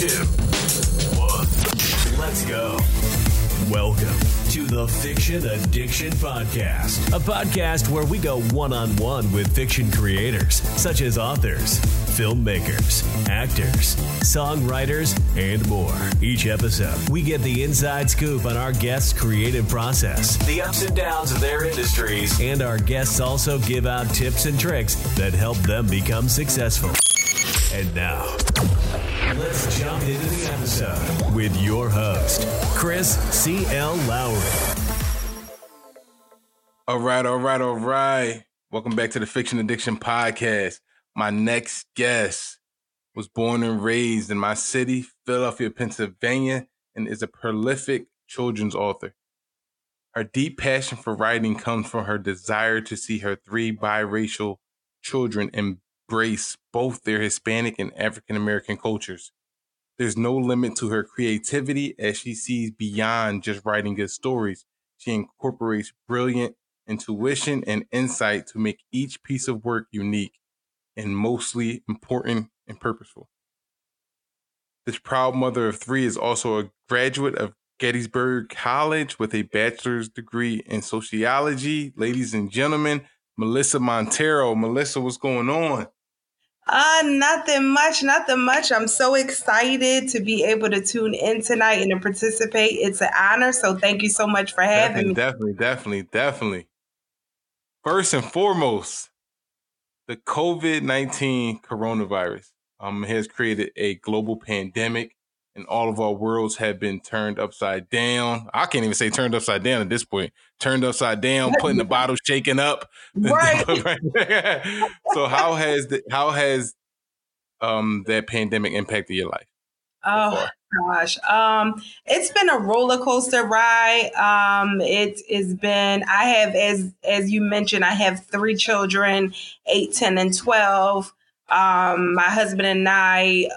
two, one. Let's go. Welcome to the Fiction Addiction Podcast, a podcast where we go one on one with fiction creators such as authors, filmmakers, actors, songwriters, and more. Each episode, we get the inside scoop on our guests' creative process, the ups and downs of their industries, and our guests also give out tips and tricks that help them become successful. And now, let's jump into the episode with your host, Chris C.L. Lowry. All right, all right, all right. Welcome back to the Fiction Addiction Podcast. My next guest was born and raised in my city, Philadelphia, Pennsylvania, and is a prolific children's author. Her deep passion for writing comes from her desire to see her three biracial children embrace both their Hispanic and African American cultures. There's no limit to her creativity as she sees beyond just writing good stories. She incorporates brilliant intuition and insight to make each piece of work unique and mostly important and purposeful. This proud mother of three is also a graduate of Gettysburg College with a bachelor's degree in sociology. Ladies and gentlemen, Melissa Montero. Melissa, what's going on? Uh, nothing much, nothing much. I'm so excited to be able to tune in tonight and to participate. It's an honor. So thank you so much for having definitely, me. Definitely, definitely, definitely. First and foremost, the COVID 19 coronavirus um, has created a global pandemic, and all of our worlds have been turned upside down. I can't even say turned upside down at this point. Turned upside down, putting the bottle shaking up. Right. so how has the, how has um, that pandemic impacted your life? Oh gosh, um, it's been a roller coaster ride. Um, it has been. I have, as as you mentioned, I have three children, eight, 10, and twelve. Um, my husband and I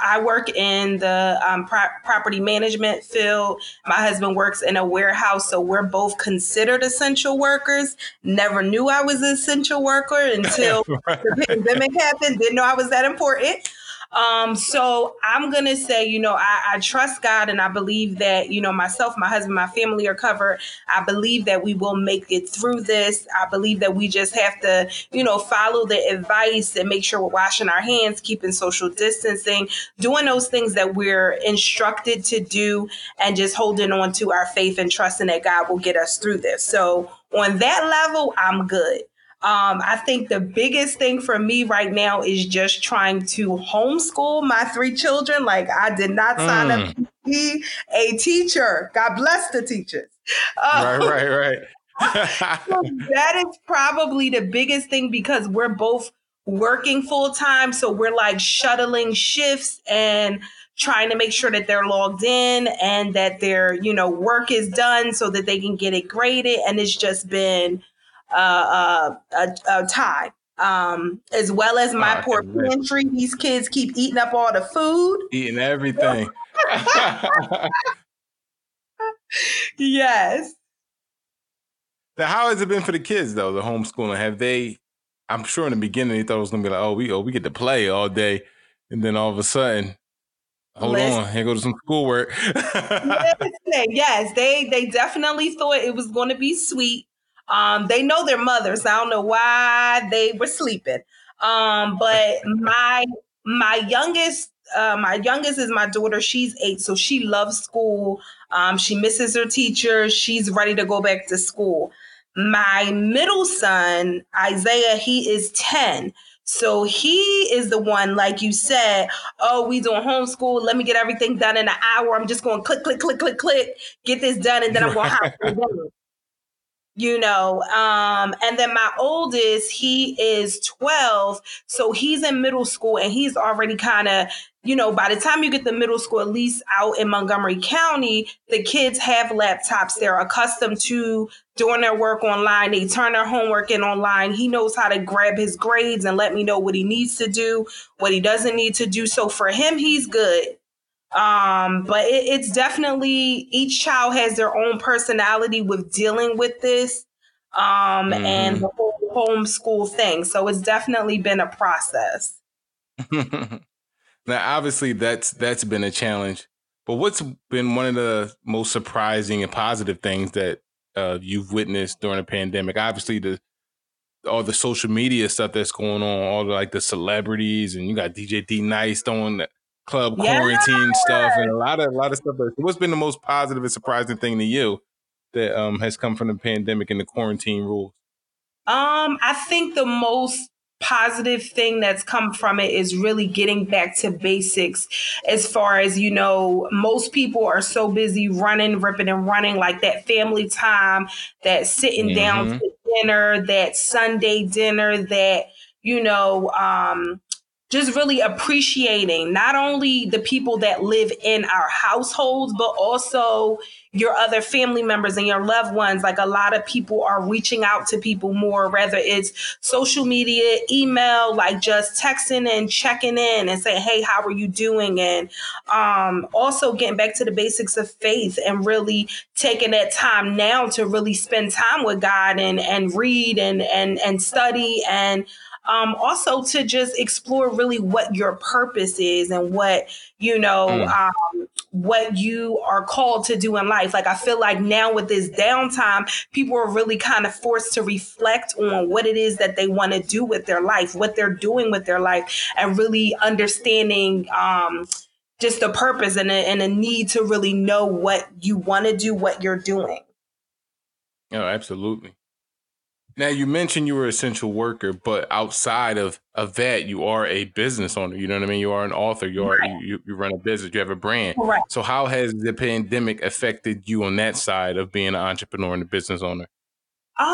I work in the um, pro- property management field. My husband works in a warehouse, so we're both considered essential workers. Never knew I was an essential worker until right. the pandemic happened. Didn't know I was that important. Um, so I'm gonna say, you know, I, I, trust God and I believe that, you know, myself, my husband, my family are covered. I believe that we will make it through this. I believe that we just have to, you know, follow the advice and make sure we're washing our hands, keeping social distancing, doing those things that we're instructed to do, and just holding on to our faith and trusting that God will get us through this. So on that level, I'm good. Um, I think the biggest thing for me right now is just trying to homeschool my three children. Like I did not sign mm. up to be a teacher. God bless the teachers. Uh, right, right, right. so that is probably the biggest thing because we're both working full time. So we're like shuttling shifts and trying to make sure that they're logged in and that their, you know, work is done so that they can get it graded. And it's just been uh, uh, a, a tie. Um, as well as my oh, poor pantry. These kids keep eating up all the food, eating everything. yes. Now, how has it been for the kids though? The homeschooling have they? I'm sure in the beginning they thought it was gonna be like, oh, we oh we get to play all day, and then all of a sudden, hold Listen. on, here go to some schoolwork. yes, they they definitely thought it was going to be sweet. Um, they know their mothers. I don't know why they were sleeping. Um, but my my youngest uh, my youngest is my daughter. She's eight, so she loves school. Um, she misses her teacher. She's ready to go back to school. My middle son, Isaiah, he is 10. So he is the one, like you said, oh, we doing homeschool. Let me get everything done in an hour. I'm just going to click, click, click, click, click, get this done, and then I'm going to hop you know um and then my oldest he is 12 so he's in middle school and he's already kind of you know by the time you get to middle school at least out in montgomery county the kids have laptops. They're accustomed to doing their work online. They turn their homework in online. He knows how to grab his grades and let me know what he needs to do what he doesn't need to do. So for him he's good um, but it, it's definitely each child has their own personality with dealing with this um, mm. and the whole homeschool thing. So it's definitely been a process. Now, obviously, that's that's been a challenge. But what's been one of the most surprising and positive things that uh, you've witnessed during the pandemic? Obviously, the all the social media stuff that's going on, all the, like the celebrities, and you got DJ D Nice doing club quarantine stuff, and a lot of a lot of stuff. What's been the most positive and surprising thing to you that um, has come from the pandemic and the quarantine rules? Um, I think the most positive thing that's come from it is really getting back to basics as far as you know most people are so busy running ripping and running like that family time that sitting mm-hmm. down to dinner that sunday dinner that you know um just really appreciating not only the people that live in our households, but also your other family members and your loved ones. Like a lot of people are reaching out to people more, whether it's social media, email, like just texting and checking in and saying, Hey, how are you doing? And um, also getting back to the basics of faith and really taking that time now to really spend time with God and, and read and, and, and study and, um, also to just explore really what your purpose is and what you know mm. um, what you are called to do in life. Like i feel like now with this downtime people are really kind of forced to reflect on what it is that they want to do with their life what they're doing with their life and really understanding um, just the purpose and a, and a need to really know what you want to do what you're doing. Oh absolutely now you mentioned you were an essential worker, but outside of, of that, you are a business owner. You know what I mean? You are an author. You are right. you, you run a business. You have a brand. Right. So how has the pandemic affected you on that side of being an entrepreneur and a business owner? Um,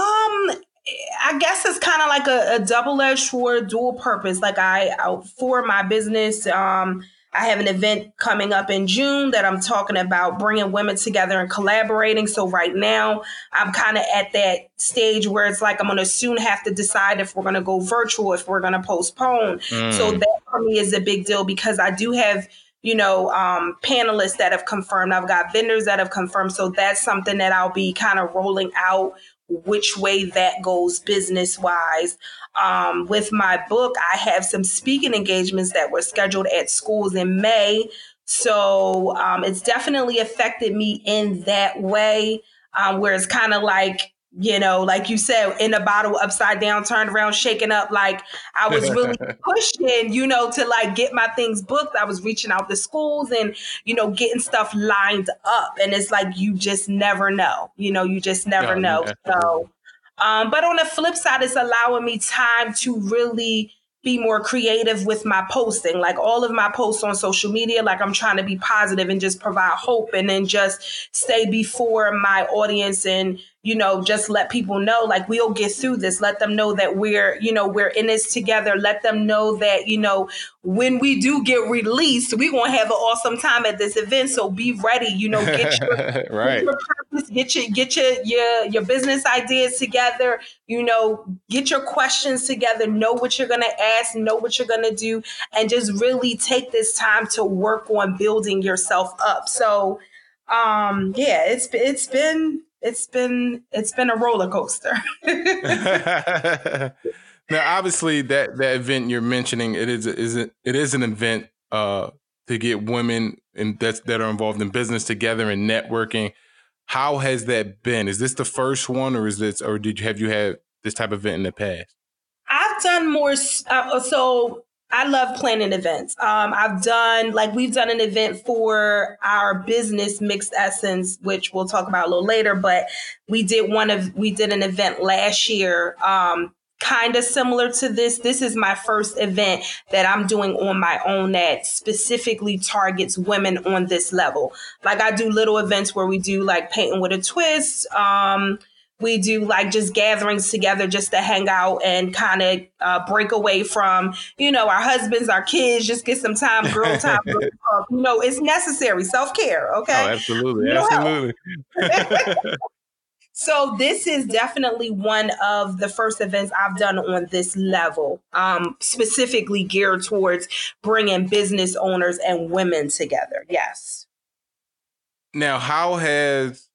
I guess it's kind of like a, a double edged sword, dual purpose. Like I, I for my business, um, I have an event coming up in June that I'm talking about bringing women together and collaborating. So right now, I'm kind of at that stage where it's like I'm going to soon have to decide if we're going to go virtual, if we're going to postpone. Mm. So that for me is a big deal because I do have you know, um, panelists that have confirmed. I've got vendors that have confirmed. So that's something that I'll be kind of rolling out which way that goes business wise. Um, with my book, I have some speaking engagements that were scheduled at schools in May. So um, it's definitely affected me in that way, um, where it's kind of like, you know, like you said, in a bottle upside down, turned around, shaken up. Like I was really pushing, you know, to like get my things booked. I was reaching out to schools and, you know, getting stuff lined up. And it's like, you just never know, you know, you just never know. Yeah. So, um, but on the flip side, it's allowing me time to really be more creative with my posting. Like all of my posts on social media, like I'm trying to be positive and just provide hope and then just stay before my audience and you know, just let people know like we'll get through this. Let them know that we're, you know, we're in this together. Let them know that, you know, when we do get released, we're gonna have an awesome time at this event. So be ready, you know, get your, right. get your purpose, get your get your your your business ideas together, you know, get your questions together, know what you're gonna ask, know what you're gonna do, and just really take this time to work on building yourself up. So um yeah, it's it's been it's been it's been a roller coaster. now, obviously, that that event you're mentioning it is is it is an event uh, to get women and that's that are involved in business together and networking. How has that been? Is this the first one, or is this, or did you have you had this type of event in the past? I've done more. Uh, so I love planning events. Um, I've done like we've done an event for our business mixed essence, which we'll talk about a little later. But we did one of we did an event last year, um, kind of similar to this. This is my first event that I'm doing on my own that specifically targets women on this level. Like I do little events where we do like painting with a twist. Um, we do like just gatherings together just to hang out and kind of uh, break away from you know our husbands our kids just get some time girl time girl you know it's necessary self-care okay? Oh, absolutely absolutely. so this is definitely one of the first events i've done on this level um, specifically geared towards bringing business owners and women together yes. Now how has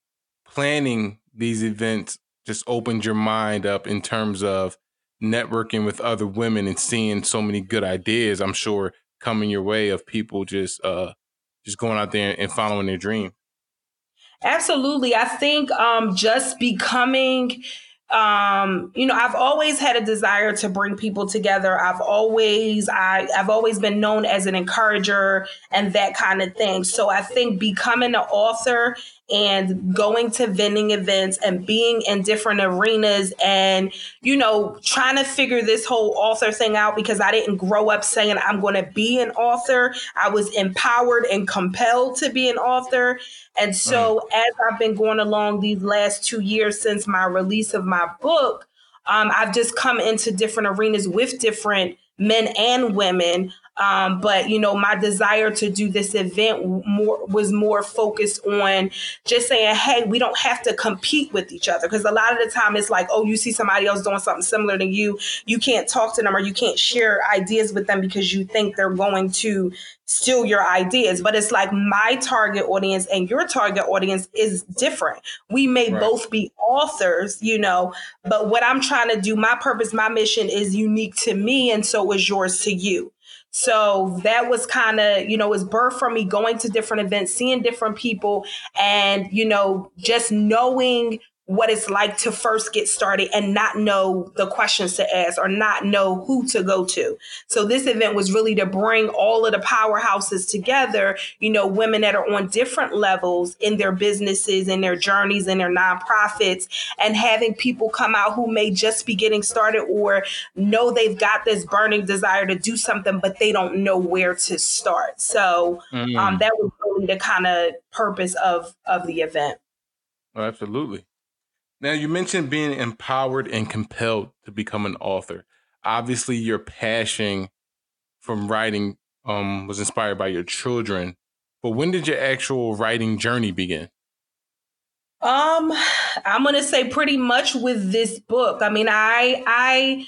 planning these events just opened your mind up in terms of networking with other women and seeing so many good ideas. I'm sure coming your way of people just uh just going out there and following their dream? Absolutely. I think um, just becoming um you know i've always had a desire to bring people together i've always I, i've always been known as an encourager and that kind of thing so i think becoming an author and going to vending events and being in different arenas and you know trying to figure this whole author thing out because i didn't grow up saying i'm going to be an author i was empowered and compelled to be an author and so, mm. as I've been going along these last two years since my release of my book, um, I've just come into different arenas with different men and women um, but you know, my desire to do this event more was more focused on just saying, "Hey, we don't have to compete with each other." Because a lot of the time, it's like, "Oh, you see somebody else doing something similar to you, you can't talk to them or you can't share ideas with them because you think they're going to steal your ideas." But it's like my target audience and your target audience is different. We may right. both be authors, you know, but what I'm trying to do, my purpose, my mission is unique to me, and so is yours to you. So that was kind of, you know, was birth from me going to different events, seeing different people, and, you know, just knowing what it's like to first get started and not know the questions to ask or not know who to go to. So this event was really to bring all of the powerhouses together, you know, women that are on different levels in their businesses and their journeys and their nonprofits and having people come out who may just be getting started or know they've got this burning desire to do something but they don't know where to start. So mm. um, that was really the kind of purpose of of the event. Oh, absolutely. Now, you mentioned being empowered and compelled to become an author. Obviously, your passion from writing um, was inspired by your children. But when did your actual writing journey begin? Um, I'm gonna say pretty much with this book. I mean, I I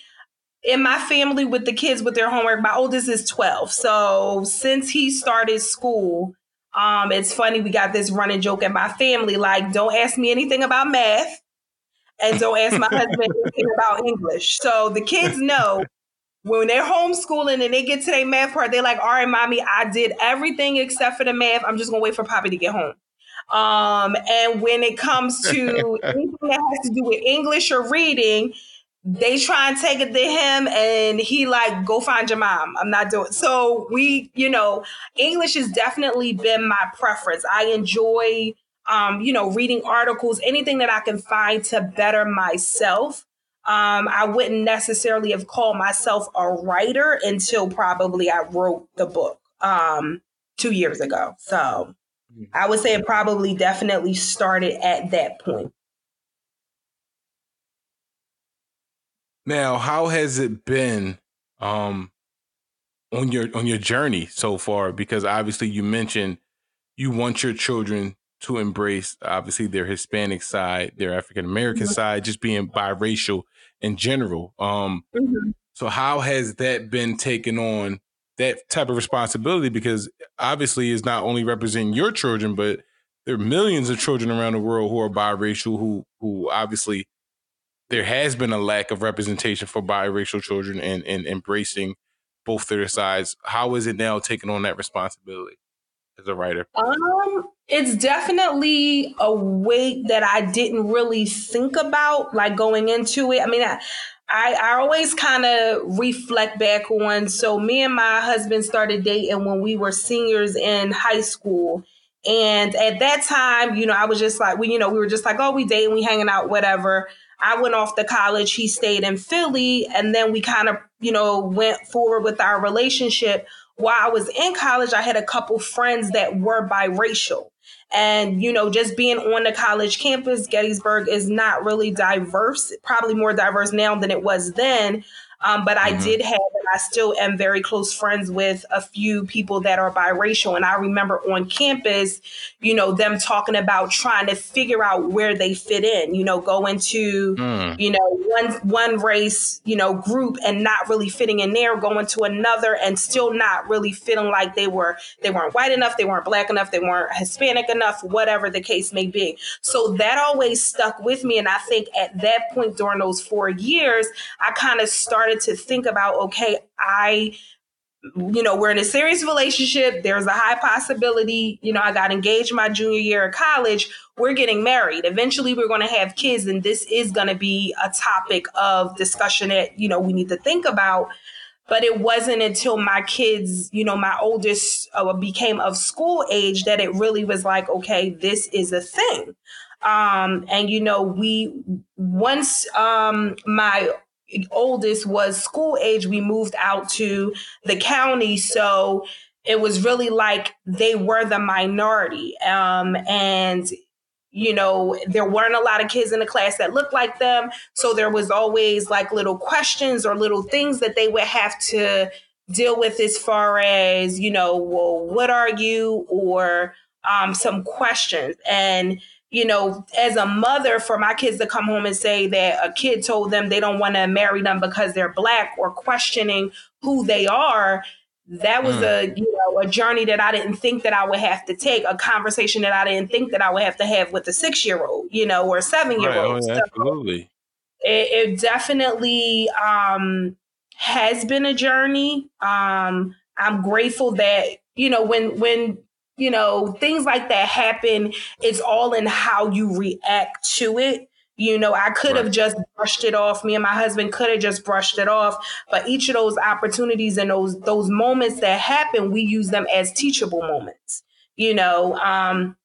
in my family with the kids with their homework, my oldest is 12. So since he started school, um, it's funny, we got this running joke in my family, like, don't ask me anything about math and don't ask my husband anything about English. So the kids know when they're homeschooling and they get to their math part, they're like, all right, mommy, I did everything except for the math. I'm just gonna wait for Poppy to get home. Um, and when it comes to anything that has to do with English or reading, they try and take it to him and he like go find your mom i'm not doing so we you know english has definitely been my preference i enjoy um, you know, reading articles, anything that I can find to better myself. Um, I wouldn't necessarily have called myself a writer until probably I wrote the book um, two years ago. So I would say it probably definitely started at that point. Now, how has it been um, on your on your journey so far? Because obviously, you mentioned you want your children to embrace obviously their Hispanic side, their African American mm-hmm. side, just being biracial in general. Um, mm-hmm. So how has that been taken on that type of responsibility? Because obviously, it's not only representing your children, but there are millions of children around the world who are biracial, who who obviously there has been a lack of representation for biracial children and and embracing both their sides. How is it now taking on that responsibility? As a writer? Um, it's definitely a weight that I didn't really think about, like going into it. I mean, I, I, I always kind of reflect back on. So, me and my husband started dating when we were seniors in high school. And at that time, you know, I was just like, we, you know, we were just like, oh, we dating, we hanging out, whatever. I went off to college. He stayed in Philly. And then we kind of, you know, went forward with our relationship while I was in college, I had a couple friends that were biracial. And, you know, just being on the college campus, Gettysburg is not really diverse, probably more diverse now than it was then. Um, but I mm-hmm. did have, and I still am very close friends with a few people that are biracial. And I remember on campus, you know, them talking about trying to figure out where they fit in, you know, go into, mm. you know, one one race, you know, group and not really fitting in there, going to another and still not really feeling like they were they weren't white enough, they weren't black enough, they weren't Hispanic enough, whatever the case may be. So that always stuck with me. And I think at that point during those four years, I kind of started started to think about okay, I you know, we're in a serious relationship. There's a high possibility, you know, I got engaged my junior year of college. We're getting married. Eventually, we're going to have kids, and this is going to be a topic of discussion that, you know, we need to think about. But it wasn't until my kids, you know, my oldest uh, became of school age that it really was like, okay, this is a thing. Um, and, you know, we, once um, my oldest was school age, we moved out to the county. So it was really like they were the minority. Um, and you know, there weren't a lot of kids in the class that looked like them. So there was always like little questions or little things that they would have to deal with as far as, you know, well, what are you? Or um, some questions. And you know, as a mother, for my kids to come home and say that a kid told them they don't want to marry them because they're black or questioning who they are, that was mm. a you know a journey that I didn't think that I would have to take, a conversation that I didn't think that I would have to have with a six year old, you know, or a seven year old. Right. Oh, absolutely. It, it, definitely um, has been a journey. Um, I'm grateful that you know when when you know, things like that happen. It's all in how you react to it. You know, I could have just brushed it off. Me and my husband could have just brushed it off. But each of those opportunities and those those moments that happen, we use them as teachable moments. You know, um,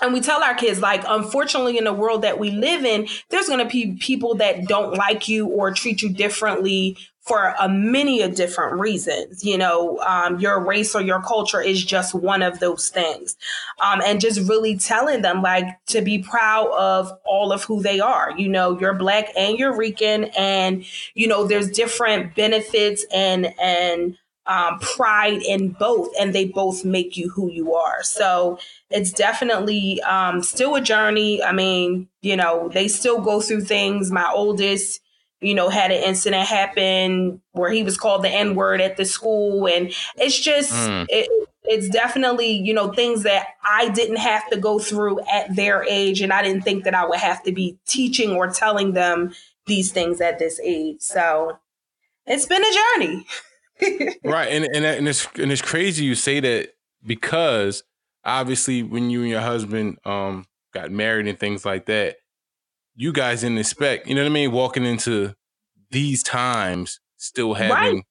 and we tell our kids like unfortunately in the world that we live in there's going to be people that don't like you or treat you differently for a many of different reasons. You know, um, your race or your culture is just one of those things. Um, and just really telling them like to be proud of all of who they are. You know, you're black and you're Rican and, you know, there's different benefits and, and, um, pride in both and they both make you who you are. So it's definitely um, still a journey. I mean, you know, they still go through things. My oldest, you know, had an incident happen where he was called the N word at the school. And it's just, mm. it, it's definitely, you know, things that I didn't have to go through at their age. And I didn't think that I would have to be teaching or telling them these things at this age. So it's been a journey. right. And, and, and, it's, and it's crazy you say that because obviously when you and your husband um, got married and things like that, you guys didn't expect, you know what I mean, walking into these times still having right.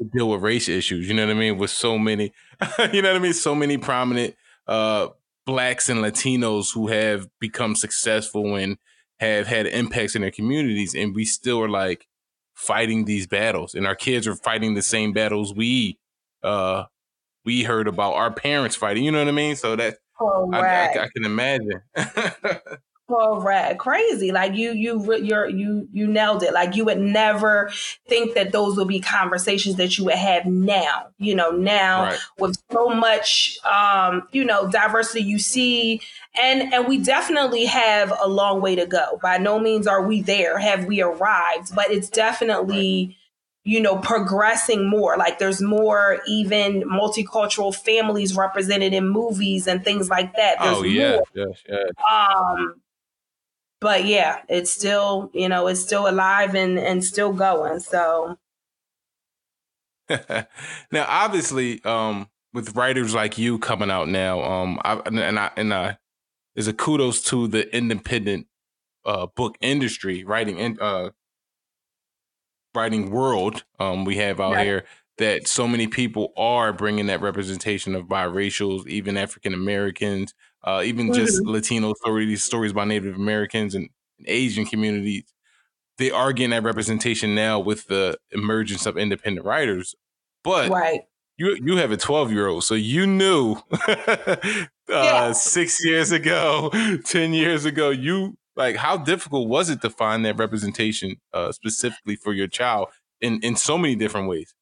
to deal with race issues, you know what I mean, with so many, you know what I mean, so many prominent uh, blacks and Latinos who have become successful and have had impacts in their communities, and we still are like fighting these battles, and our kids are fighting the same battles we uh we heard about our parents fighting. You know what I mean? So that I, I, I, can imagine. Correct. Crazy. Like you, you, you're, you, you nailed it. Like you would never think that those would be conversations that you would have now. You know, now right. with so much, um, you know, diversity you see, and and we definitely have a long way to go. By no means are we there. Have we arrived? But it's definitely. Right you know, progressing more. Like there's more even multicultural families represented in movies and things like that. There's oh yeah, more. yes, yes. Um, but yeah, it's still, you know, it's still alive and and still going. So now, obviously, um, with writers like you coming out now, um, I, and I and I, is a kudos to the independent uh book industry, writing in uh writing world um we have out here that so many people are bringing that representation of biracials, even African Americans, uh, even mm-hmm. just Latino stories, stories by Native Americans and, and Asian communities. They are getting that representation now with the emergence of independent writers. But right. you you have a 12 year old, so you knew uh, yeah. six years ago, 10 years ago, you like how difficult was it to find that representation uh, specifically for your child in, in so many different ways?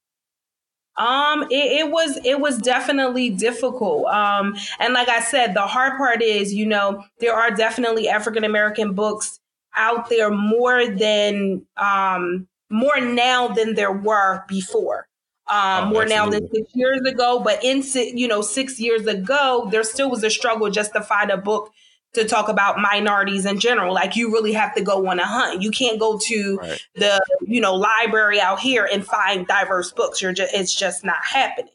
Um, it, it, was it was definitely difficult. Um, and like I said, the hard part is, you know, there are definitely African American books out there more than um more now than there were before. Um, oh, more absolutely. now than six years ago, but in you know six years ago, there still was a struggle just to find a book to talk about minorities in general. Like you really have to go on a hunt. You can't go to right. the, you know, library out here and find diverse books. You're just it's just not happening.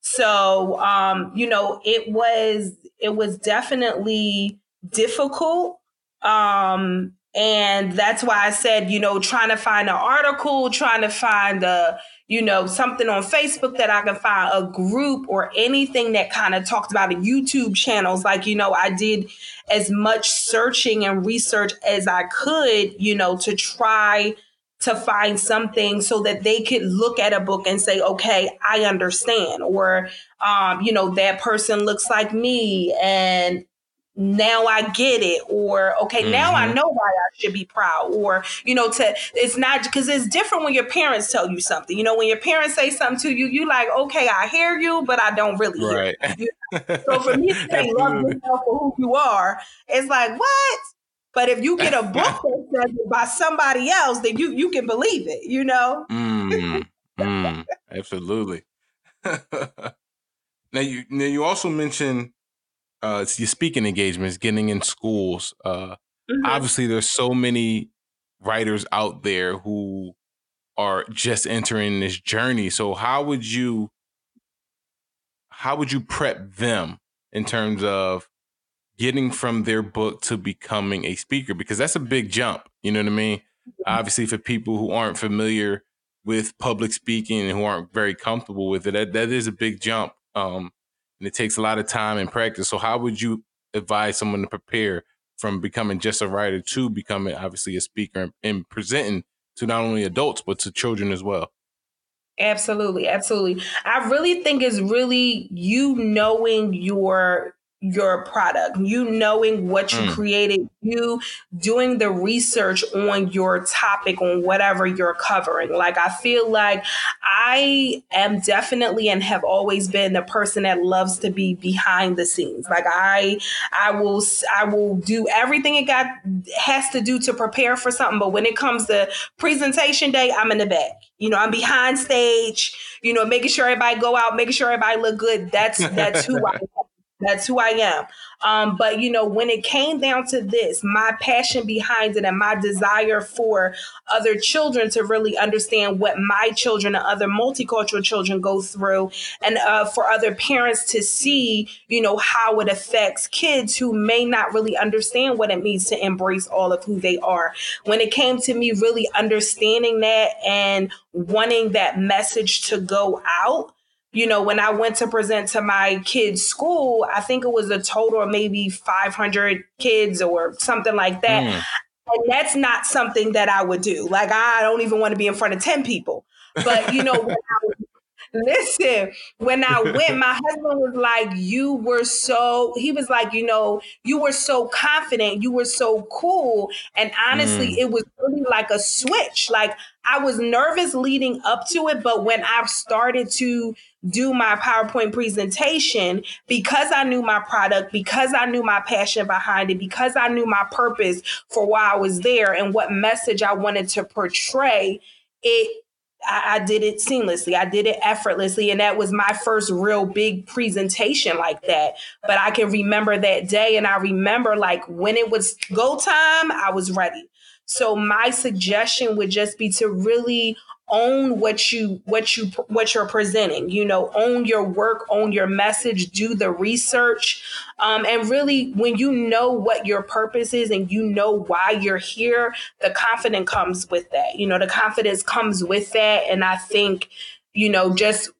So um, you know, it was it was definitely difficult. Um, and that's why I said, you know, trying to find an article, trying to find a, you know, something on Facebook that I can find a group or anything that kind of talks about it, YouTube channels. Like, you know, I did as much searching and research as I could, you know, to try to find something so that they could look at a book and say, okay, I understand. Or, um, you know, that person looks like me and now I get it, or okay, mm-hmm. now I mm-hmm. know why I should be proud, or you know, to it's not because it's different when your parents tell you something. You know, when your parents say something to you, you like, okay, I hear you, but I don't really right. hear. You. so for me to say love yourself for who you are, it's like what? But if you get a book that says it by somebody else, then you you can believe it. You know. mm, mm, absolutely. now you now you also mentioned uh, your speaking engagements, getting in schools. Uh, mm-hmm. Obviously, there's so many writers out there who are just entering this journey. So, how would you how would you prep them in terms of getting from their book to becoming a speaker? Because that's a big jump. You know what I mean? Mm-hmm. Obviously, for people who aren't familiar with public speaking and who aren't very comfortable with it, that, that is a big jump. Um, and it takes a lot of time and practice. So how would you advise someone to prepare from becoming just a writer to becoming obviously a speaker and, and presenting to not only adults but to children as well? Absolutely, absolutely. I really think it's really you knowing your your product, you knowing what you mm. created, you doing the research on your topic, on whatever you're covering. Like, I feel like I am definitely and have always been the person that loves to be behind the scenes. Like, I, I will, I will do everything it got has to do to prepare for something. But when it comes to presentation day, I'm in the back. You know, I'm behind stage. You know, making sure everybody go out, making sure everybody look good. That's that's who I am. That's who I am. Um, but you know, when it came down to this, my passion behind it and my desire for other children to really understand what my children and other multicultural children go through, and uh, for other parents to see, you know, how it affects kids who may not really understand what it means to embrace all of who they are. When it came to me really understanding that and wanting that message to go out you know, when I went to present to my kids' school, I think it was a total of maybe 500 kids or something like that. Mm. And that's not something that I would do. Like, I don't even want to be in front of 10 people. But, you know, when I Listen, when I went, my husband was like, You were so, he was like, You know, you were so confident. You were so cool. And honestly, mm. it was really like a switch. Like, I was nervous leading up to it. But when I started to do my PowerPoint presentation because I knew my product, because I knew my passion behind it, because I knew my purpose for why I was there and what message I wanted to portray, it I, I, did it seamlessly. I did it effortlessly. And that was my first real big presentation like that. But I can remember that day and I remember like when it was go time, I was ready. So my suggestion would just be to really own what you what you what you're presenting you know own your work own your message do the research um, and really when you know what your purpose is and you know why you're here the confidence comes with that. You know the confidence comes with that. And i think you know just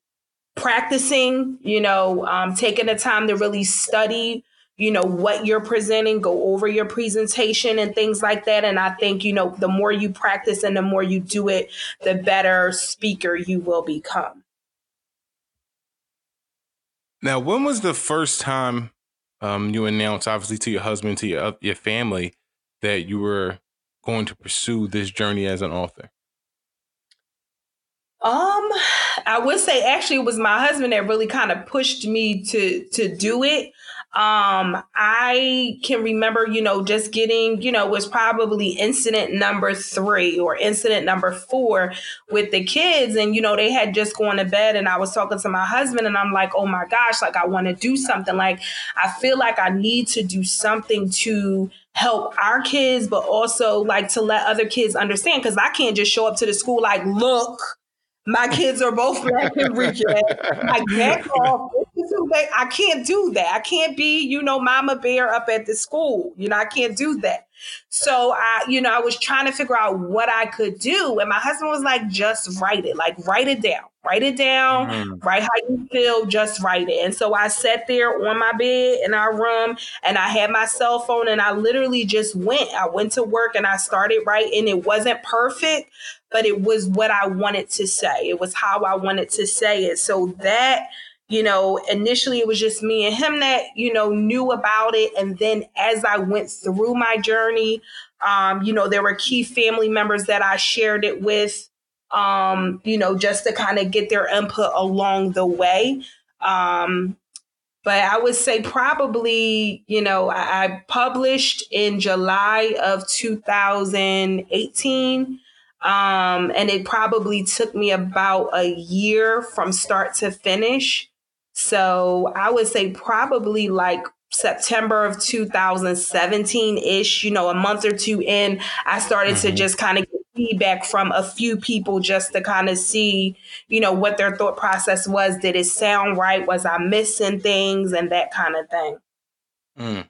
practicing you know um, taking the time to really study you know what you're presenting go over your presentation and things like that. And i think you know the more you practice and the more you do it the better speaker you will become. Now when was the first time um, you announced obviously to your husband to your your family that you were going to pursue this journey as an author? Um i would say actually it was my husband that really kind of pushed me to to do it um, I can remember, you know, just getting, you know, was probably incident number three or incident number four with the kids. And, you know, they had just gone to bed and I was talking to my husband and I'm like, oh my gosh, like I want to do something. Like I feel like I need to do something to help our kids, but also like to let other kids understand. Cause I can't just show up to the school like, look, my kids are both black and reject. Like back off. I can't do that. I can't be, you know, mama bear up at the school. You know, I can't do that. So I, you know, I was trying to figure out what I could do. And my husband was like, just write it, like write it down, write it down, mm. write how you feel, just write it. And so I sat there on my bed in our room and I had my cell phone and I literally just went. I went to work and I started writing. It wasn't perfect, but it was what I wanted to say. It was how I wanted to say it. So that you know, initially it was just me and him that, you know, knew about it. And then as I went through my journey, um, you know, there were key family members that I shared it with, um, you know, just to kind of get their input along the way. Um, but I would say probably, you know, I, I published in July of 2018. Um, and it probably took me about a year from start to finish. So I would say probably like September of 2017 ish, you know, a month or two in, I started mm-hmm. to just kind of get feedback from a few people just to kind of see, you know, what their thought process was. Did it sound right? Was I missing things and that kind of thing? Mm.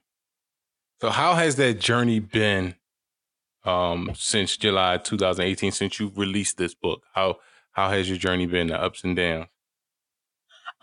So, how has that journey been um, since July 2018, since you released this book? How how has your journey been, the ups and downs?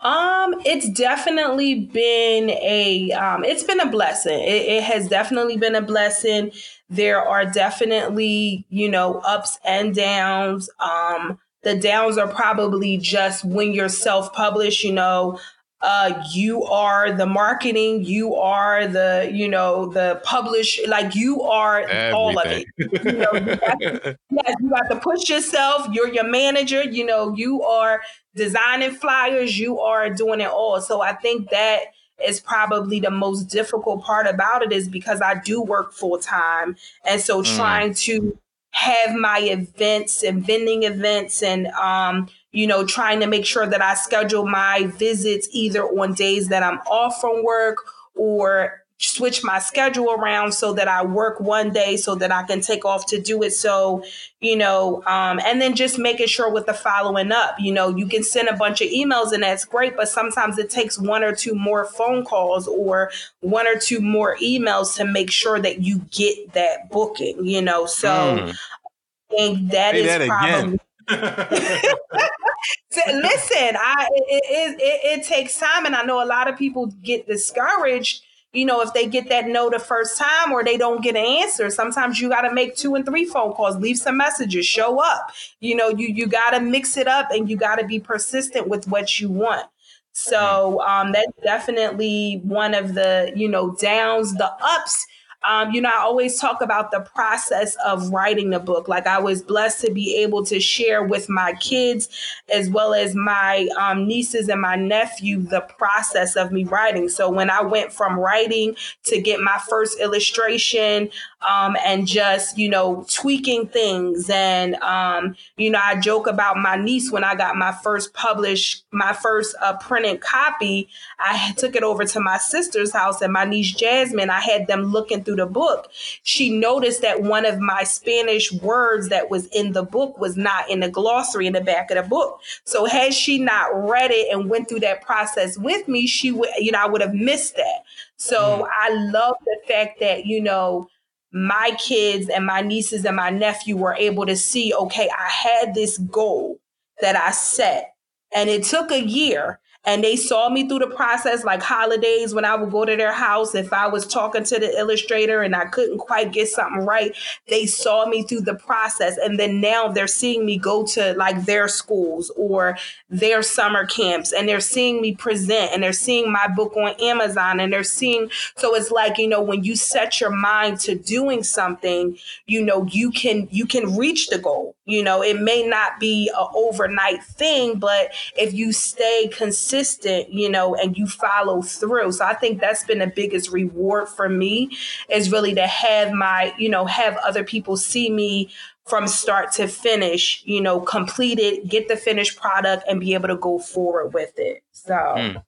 Um, it's definitely been a um, it's been a blessing. It, it has definitely been a blessing. There are definitely you know ups and downs. Um, the downs are probably just when you're self-published. You know, uh, you are the marketing, you are the, you know, the publish, like you are Everything. all of it. You know, you to, yes, you have to push yourself. You're your manager. You know, you are designing flyers. You are doing it all. So I think that is probably the most difficult part about it is because I do work full time, and so mm. trying to have my events and vending events and um you know, trying to make sure that I schedule my visits either on days that I'm off from work or switch my schedule around so that I work one day so that I can take off to do it. So, you know, um, and then just making sure with the following up, you know, you can send a bunch of emails and that's great, but sometimes it takes one or two more phone calls or one or two more emails to make sure that you get that booking, you know. So mm. I think that Say is that probably. Listen, I it, it, it, it takes time, and I know a lot of people get discouraged you know, if they get that no the first time or they don't get an answer, sometimes you got to make two and three phone calls, leave some messages, show up. You know, you you got to mix it up and you got to be persistent with what you want. So um, that's definitely one of the you know downs. The ups um, you know, I always talk about the process of writing the book. Like I was blessed to be able to share with my kids as well as my um, nieces and my nephew the process of me writing. So when I went from writing to get my first illustration um, and just, you know, tweaking things. And, um, you know, I joke about my niece when I got my first published, my first uh, printed copy. I took it over to my sister's house and my niece Jasmine, I had them looking through the book. She noticed that one of my Spanish words that was in the book was not in the glossary in the back of the book. So had she not read it and went through that process with me, she would, you know, I would have missed that. So mm. I love the fact that, you know, my kids and my nieces and my nephew were able to see okay, I had this goal that I set, and it took a year. And they saw me through the process, like holidays when I would go to their house. If I was talking to the illustrator and I couldn't quite get something right, they saw me through the process. And then now they're seeing me go to like their schools or their summer camps and they're seeing me present and they're seeing my book on Amazon and they're seeing. So it's like, you know, when you set your mind to doing something, you know, you can, you can reach the goal You know, it may not be an overnight thing, but if you stay consistent, you know, and you follow through. So I think that's been the biggest reward for me is really to have my, you know, have other people see me from start to finish, you know, complete it, get the finished product and be able to go forward with it. So mm.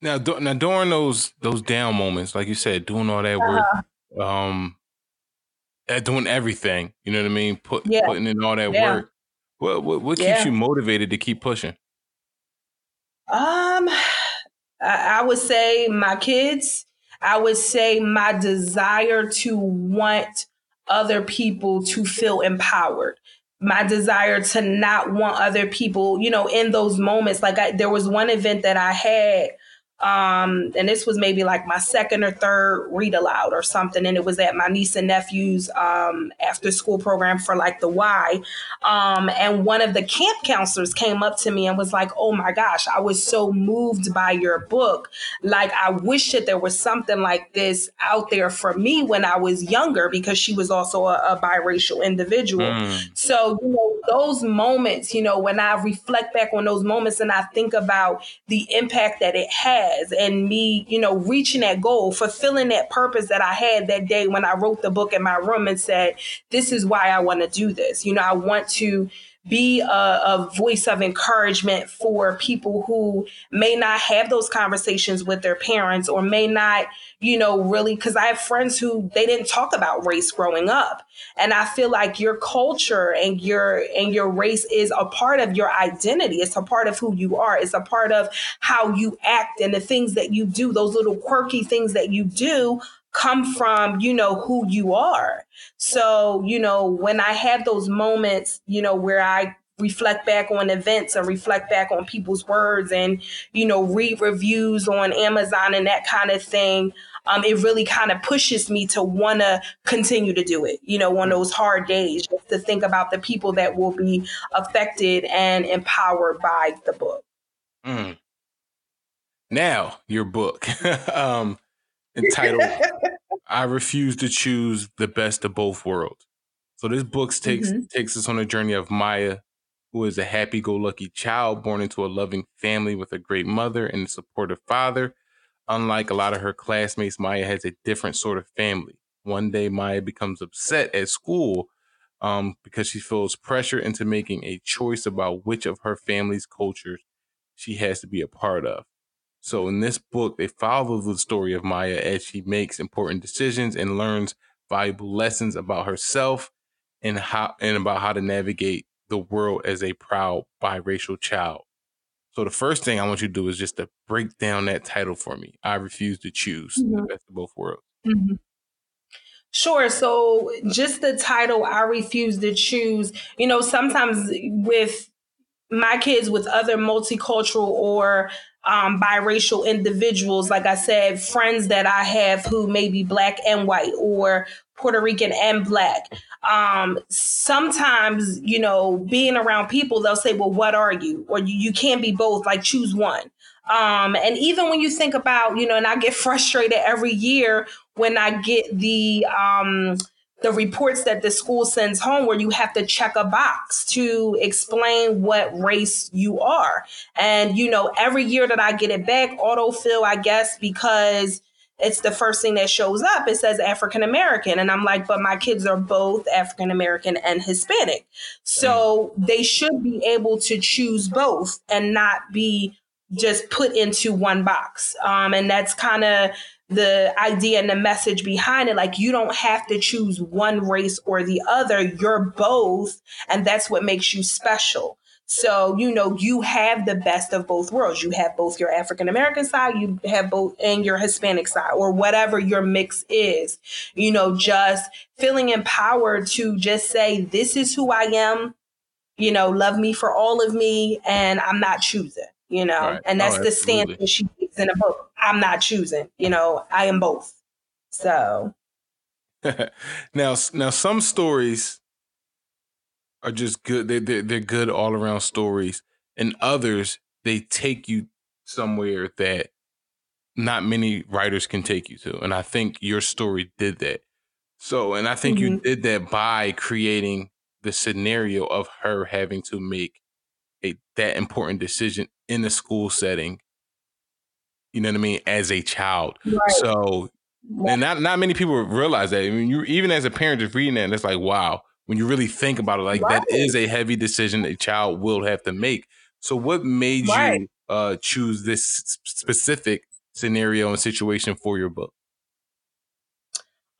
Now, do, now during those those down moments, like you said, doing all that uh-huh. work, um, doing everything, you know what I mean, Put, yeah. putting in all that yeah. work. What what, what keeps yeah. you motivated to keep pushing? Um, I, I would say my kids. I would say my desire to want other people to feel empowered my desire to not want other people, you know, in those moments. Like I, there was one event that I had um, and this was maybe like my second or third read aloud or something. And it was at my niece and nephew's um, after school program for like the Y. Um, and one of the camp counselors came up to me and was like, Oh my gosh, I was so moved by your book. Like, I wish that there was something like this out there for me when I was younger because she was also a, a biracial individual. Mm. So, you know, those moments, you know, when I reflect back on those moments and I think about the impact that it had has and me, you know, reaching that goal, fulfilling that purpose that I had that day when I wrote the book in my room and said, this is why I want to do this. You know, I want to be a, a, voice of encouragement for people who may not have those conversations with their parents or may not, you know, really, because I have friends who they didn't talk about race growing up. And I feel like your culture and your and your race is a part of your identity. It's a part of who you are. It's a part of how you act and the things that you do, those little quirky things that you do come from, you know, who you are. So, you know, when I had those moments, you know, where I reflect back on events and reflect back on people's words and, you know, read reviews on Amazon and that kind of thing, um, it really kind of pushes me to want to continue to do it, you know, on those hard days, just to think about the people that will be affected and empowered by the book. Mm. Now, your book. um, entitled I Refuse to Choose the Best of Both Worlds. So this book takes mm-hmm. takes us on a journey of Maya, who is a happy-go-lucky child born into a loving family with a great mother and a supportive father. Unlike a lot of her classmates, Maya has a different sort of family. One day, Maya becomes upset at school um, because she feels pressure into making a choice about which of her family's cultures she has to be a part of. So in this book, they follow the story of Maya as she makes important decisions and learns valuable lessons about herself and how and about how to navigate the world as a proud biracial child. So the first thing I want you to do is just to break down that title for me. I refuse to choose mm-hmm. the best of both worlds. Mm-hmm. Sure. So just the title, I refuse to choose, you know, sometimes with my kids with other multicultural or um, biracial individuals, like I said, friends that I have who may be black and white or Puerto Rican and black. Um, sometimes, you know, being around people, they'll say, well, what are you? Or you, you can't be both, like choose one. Um, and even when you think about, you know, and I get frustrated every year when I get the, um, the reports that the school sends home where you have to check a box to explain what race you are. And, you know, every year that I get it back, autofill, I guess, because it's the first thing that shows up. It says African American. And I'm like, but my kids are both African American and Hispanic. So they should be able to choose both and not be just put into one box. Um, and that's kind of the idea and the message behind it. Like you don't have to choose one race or the other. You're both. And that's what makes you special. So, you know, you have the best of both worlds. You have both your African American side, you have both and your Hispanic side, or whatever your mix is. You know, just feeling empowered to just say, this is who I am. You know, love me for all of me, and I'm not choosing, you know, right. and oh, that's oh, the stance that she in a book. I'm not choosing. You know, I am both. So now, now some stories are just good. They they're, they're good all around stories, and others they take you somewhere that not many writers can take you to. And I think your story did that. So, and I think mm-hmm. you did that by creating the scenario of her having to make a that important decision in a school setting. You know what I mean? As a child. Right. So and not not many people realize that. I mean, you even as a parent just reading that, and it's like, wow, when you really think about it, like right. that is a heavy decision a child will have to make. So, what made right. you uh, choose this specific scenario and situation for your book?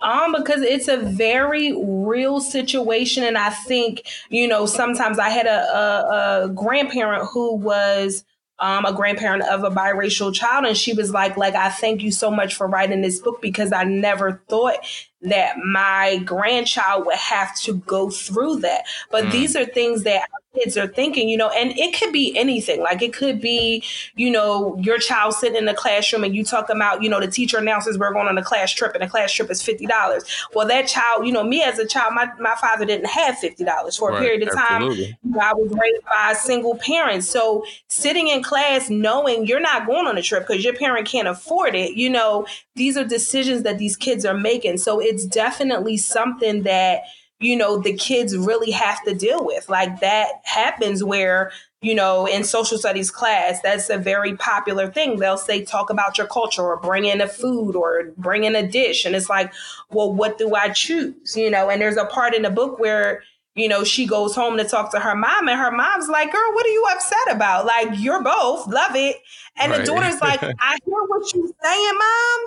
Um, because it's a very real situation, and I think you know sometimes I had a, a, a grandparent who was um, a grandparent of a biracial child, and she was like, "Like I thank you so much for writing this book because I never thought that my grandchild would have to go through that. But mm. these are things that kids are thinking, you know, and it could be anything. Like it could be, you know, your child sitting in the classroom and you talk about, you know, the teacher announces we're going on a class trip and the class trip is fifty dollars. Well, that child, you know, me as a child, my, my father didn't have fifty dollars for right, a period of time. Absolutely. I was raised by a single parent. So sitting in class knowing you're not going on a trip because your parent can't afford it, you know, these are decisions that these kids are making. So it's definitely something that you know the kids really have to deal with. Like that happens where you know in social studies class that's a very popular thing. They'll say talk about your culture or bring in a food or bring in a dish. And it's like well what do i choose? You know and there's a part in the book where you know, she goes home to talk to her mom, and her mom's like, Girl, what are you upset about? Like, you're both, love it. And right. the daughter's like, I hear what you're saying, mom.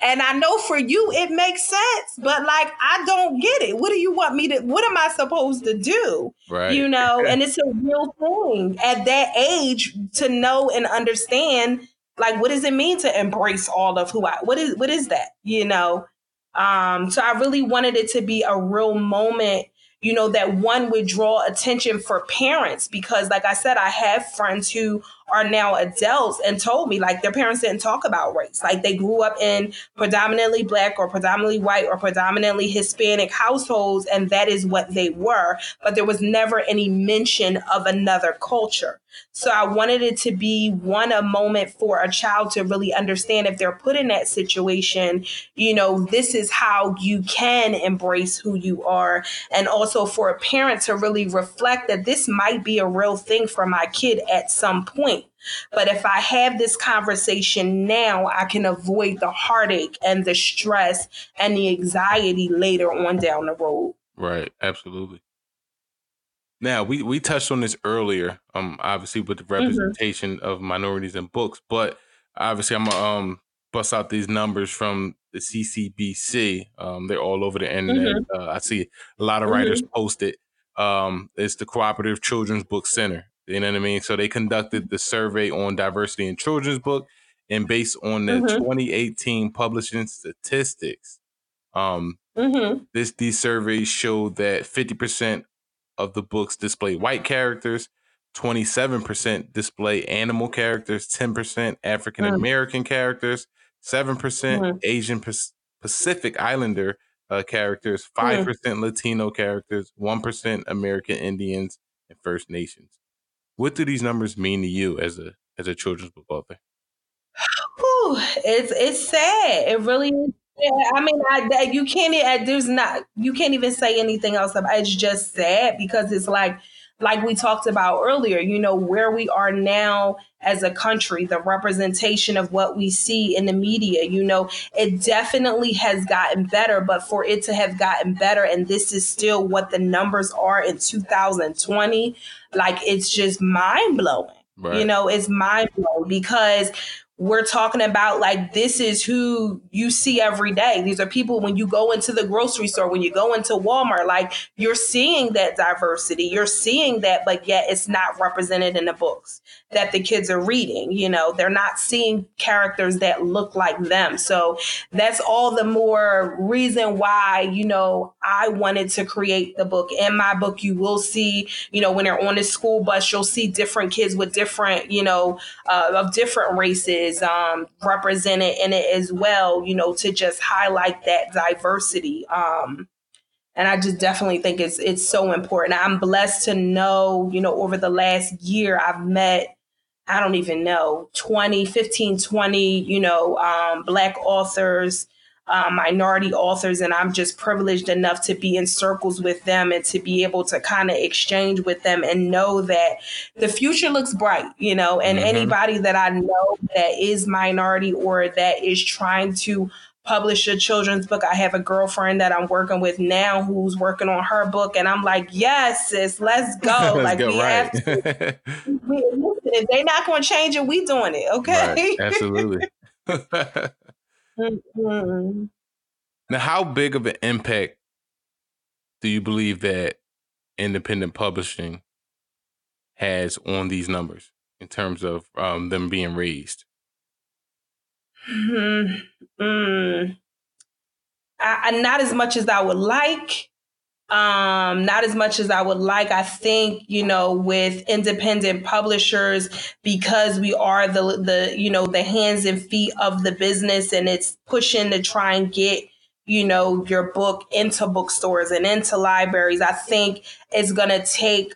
And I know for you it makes sense, but like, I don't get it. What do you want me to, what am I supposed to do? Right. You know, and it's a real thing at that age to know and understand, like, what does it mean to embrace all of who I, what is, what is that? You know? Um, so I really wanted it to be a real moment you know, that one would draw attention for parents because, like I said, I have friends who are now adults and told me like their parents didn't talk about race. Like they grew up in predominantly black or predominantly white or predominantly Hispanic households, and that is what they were. But there was never any mention of another culture. So I wanted it to be one a moment for a child to really understand if they're put in that situation, you know, this is how you can embrace who you are. And also for a parent to really reflect that this might be a real thing for my kid at some point but if I have this conversation now, I can avoid the heartache and the stress and the anxiety later on down the road. Right. Absolutely. Now we we touched on this earlier, um, obviously with the mm-hmm. representation mm-hmm. of minorities in books, but obviously I'm gonna um bust out these numbers from the CCBC. Um, they're all over the internet. Mm-hmm. Uh, I see a lot of writers mm-hmm. post it. Um, it's the Cooperative Children's Book Center, you know what I mean? So they conducted the survey on diversity in children's book, and based on the mm-hmm. 2018 publishing statistics, um, mm-hmm. this these surveys showed that 50% of the books display white characters, 27% display animal characters, 10% African American mm. characters, 7% mm-hmm. Asian Pacific Islander uh, characters, 5% mm. Latino characters, 1% American Indians, and First Nations. What do these numbers mean to you as a as a children's book author? Whew, it's it's sad. It really is. I mean, I, you can't. There's not. You can't even say anything else. About it. It's just sad because it's like like we talked about earlier, you know, where we are now as a country, the representation of what we see in the media, you know, it definitely has gotten better, but for it to have gotten better, and this is still what the numbers are in 2020, like it's just mind blowing. Right. You know, it's mind blowing because we're talking about like this is who you see every day. These are people when you go into the grocery store, when you go into Walmart, like you're seeing that diversity, you're seeing that, but yet it's not represented in the books that the kids are reading. You know, they're not seeing characters that look like them. So that's all the more reason why, you know, I wanted to create the book. In my book, you will see, you know, when they're on the school bus, you'll see different kids with different, you know, uh, of different races is um, represented in it as well, you know, to just highlight that diversity. Um, and I just definitely think it's it's so important. I'm blessed to know, you know, over the last year I've met I don't even know 20, 15, 20, you know, um, black authors uh, minority authors, and I'm just privileged enough to be in circles with them and to be able to kind of exchange with them and know that the future looks bright, you know. And mm-hmm. anybody that I know that is minority or that is trying to publish a children's book. I have a girlfriend that I'm working with now who's working on her book, and I'm like, yes, sis, let's go. let's like we right. have to. we, if they're not going to change it, we doing it. Okay. Right. Absolutely. mm-hmm. Now, how big of an impact do you believe that independent publishing has on these numbers in terms of um, them being raised? Hmm. Mm. I, I, not as much as I would like. Um, not as much as I would like. I think, you know, with independent publishers, because we are the the, you know, the hands and feet of the business and it's pushing to try and get you know your book into bookstores and into libraries i think it's going to take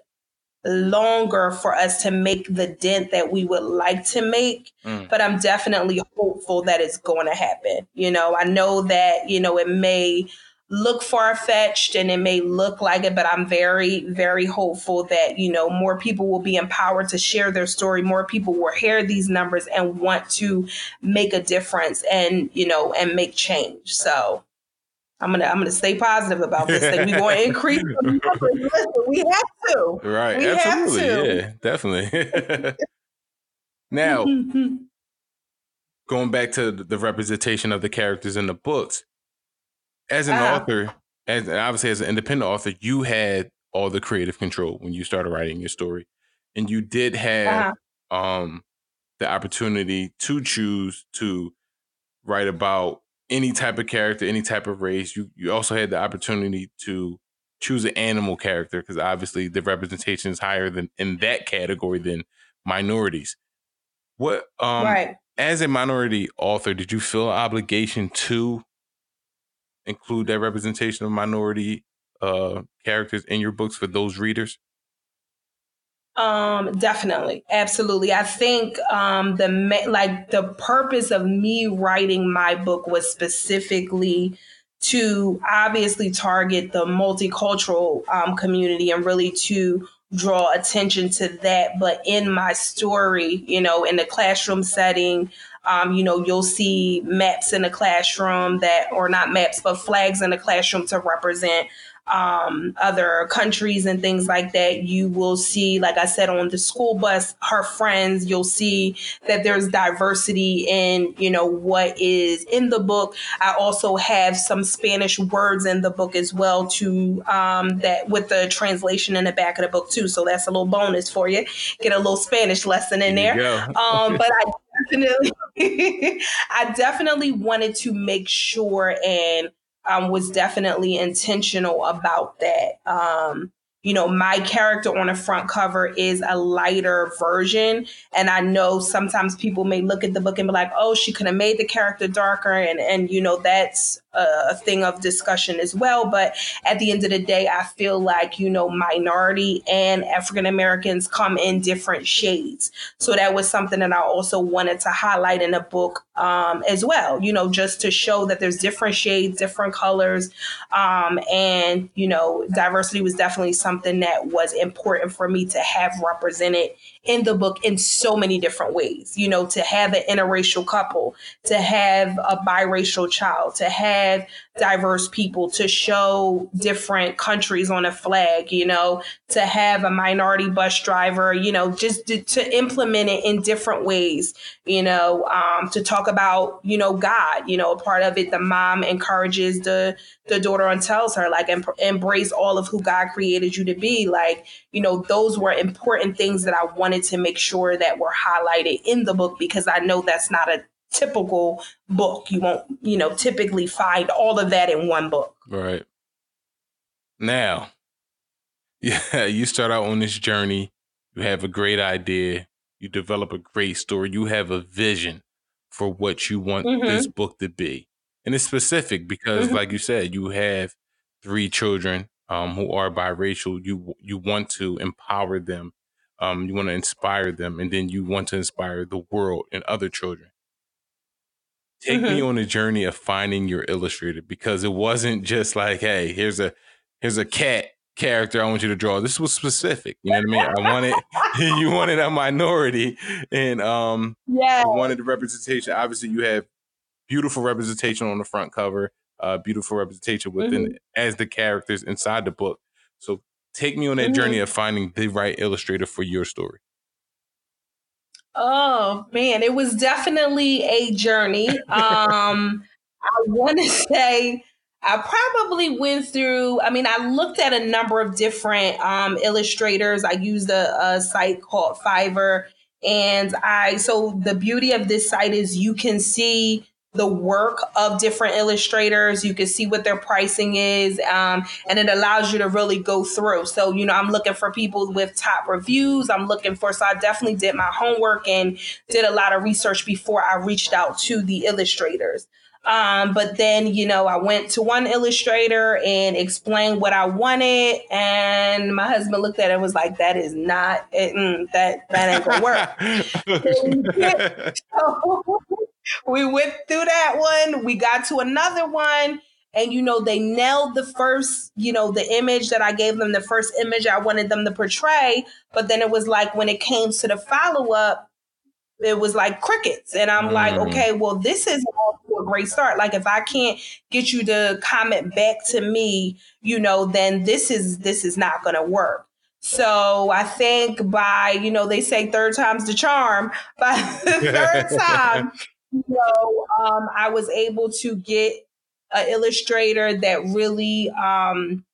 longer for us to make the dent that we would like to make. Mm. But I'm definitely hopeful that it's going to happen. You know, I know that, you know, it may look far fetched and it may look like it, but I'm very, very hopeful that, you know, more people will be empowered to share their story. More people will hear these numbers and want to make a difference and, you know, and make change. So I'm gonna I'm gonna stay positive about this thing. We're going to increase the numbers. we have to. Right. We Absolutely. To. Yeah. Definitely. now, going back to the representation of the characters in the books, as an uh, author, as obviously as an independent author, you had all the creative control when you started writing your story, and you did have uh-huh. um the opportunity to choose to write about any type of character, any type of race. You you also had the opportunity to choose an animal character because obviously the representation is higher than in that category than minorities. What um right. as a minority author, did you feel an obligation to include that representation of minority uh characters in your books for those readers? Um, definitely, absolutely. I think um, the like the purpose of me writing my book was specifically to obviously target the multicultural um, community and really to draw attention to that. But in my story, you know, in the classroom setting, um, you know, you'll see maps in the classroom that, or not maps, but flags in the classroom to represent um, other countries and things like that, you will see, like I said, on the school bus, her friends, you'll see that there's diversity in, you know, what is in the book. I also have some Spanish words in the book as well to um, that with the translation in the back of the book too. So that's a little bonus for you. Get a little Spanish lesson in there. there. um, but I definitely, I definitely wanted to make sure and um, was definitely intentional about that. Um, you know, my character on the front cover is a lighter version. And I know sometimes people may look at the book and be like, oh, she could have made the character darker. And, and, you know, that's a thing of discussion as well. But at the end of the day, I feel like, you know, minority and African Americans come in different shades. So that was something that I also wanted to highlight in the book um, as well, you know, just to show that there's different shades, different colors. Um, and, you know, diversity was definitely something that was important for me to have represented in the book in so many different ways. You know, to have an interracial couple, to have a biracial child, to have diverse people, to show different countries on a flag, you know, to have a minority bus driver, you know, just to, to implement it in different ways, you know, um, to talk about, you know, God, you know, a part of it, the mom encourages the, the daughter and tells her, like, em- embrace all of who God created you to be. Like, you know, those were important things that I wanted to make sure that were highlighted in the book because I know that's not a typical book. You won't, you know, typically find all of that in one book. Right. Now, yeah, you start out on this journey. You have a great idea. You develop a great story. You have a vision for what you want mm-hmm. this book to be. And it's specific because, mm-hmm. like you said, you have three children um, who are biracial. You you want to empower them. Um, you want to inspire them, and then you want to inspire the world and other children. take mm-hmm. me on a journey of finding your illustrator because it wasn't just like, hey, here's a here's a cat character I want you to draw. This was specific. You know what I mean? I wanted you wanted a minority and um yeah. I wanted the representation. Obviously you have beautiful representation on the front cover, uh beautiful representation within mm-hmm. as the characters inside the book. So take me on that mm-hmm. journey of finding the right illustrator for your story. Oh man, it was definitely a journey. Um I want to say I probably went through, I mean, I looked at a number of different um, illustrators. I used a, a site called Fiverr. And I, so the beauty of this site is you can see the work of different illustrators. You can see what their pricing is, um, and it allows you to really go through. So, you know, I'm looking for people with top reviews. I'm looking for, so I definitely did my homework and did a lot of research before I reached out to the illustrators. Um, but then, you know, I went to one illustrator and explained what I wanted, and my husband looked at it and was like, "That is not it, mm, that that ain't gonna work." so, we went through that one. We got to another one, and you know, they nailed the first, you know, the image that I gave them, the first image I wanted them to portray. But then it was like when it came to the follow up, it was like crickets. And I'm mm. like, okay, well, this is a great start. Like if I can't get you to comment back to me, you know, then this is this is not gonna work. So I think by, you know, they say third time's the charm. By the third time, you know, um, I was able to get an illustrator that really um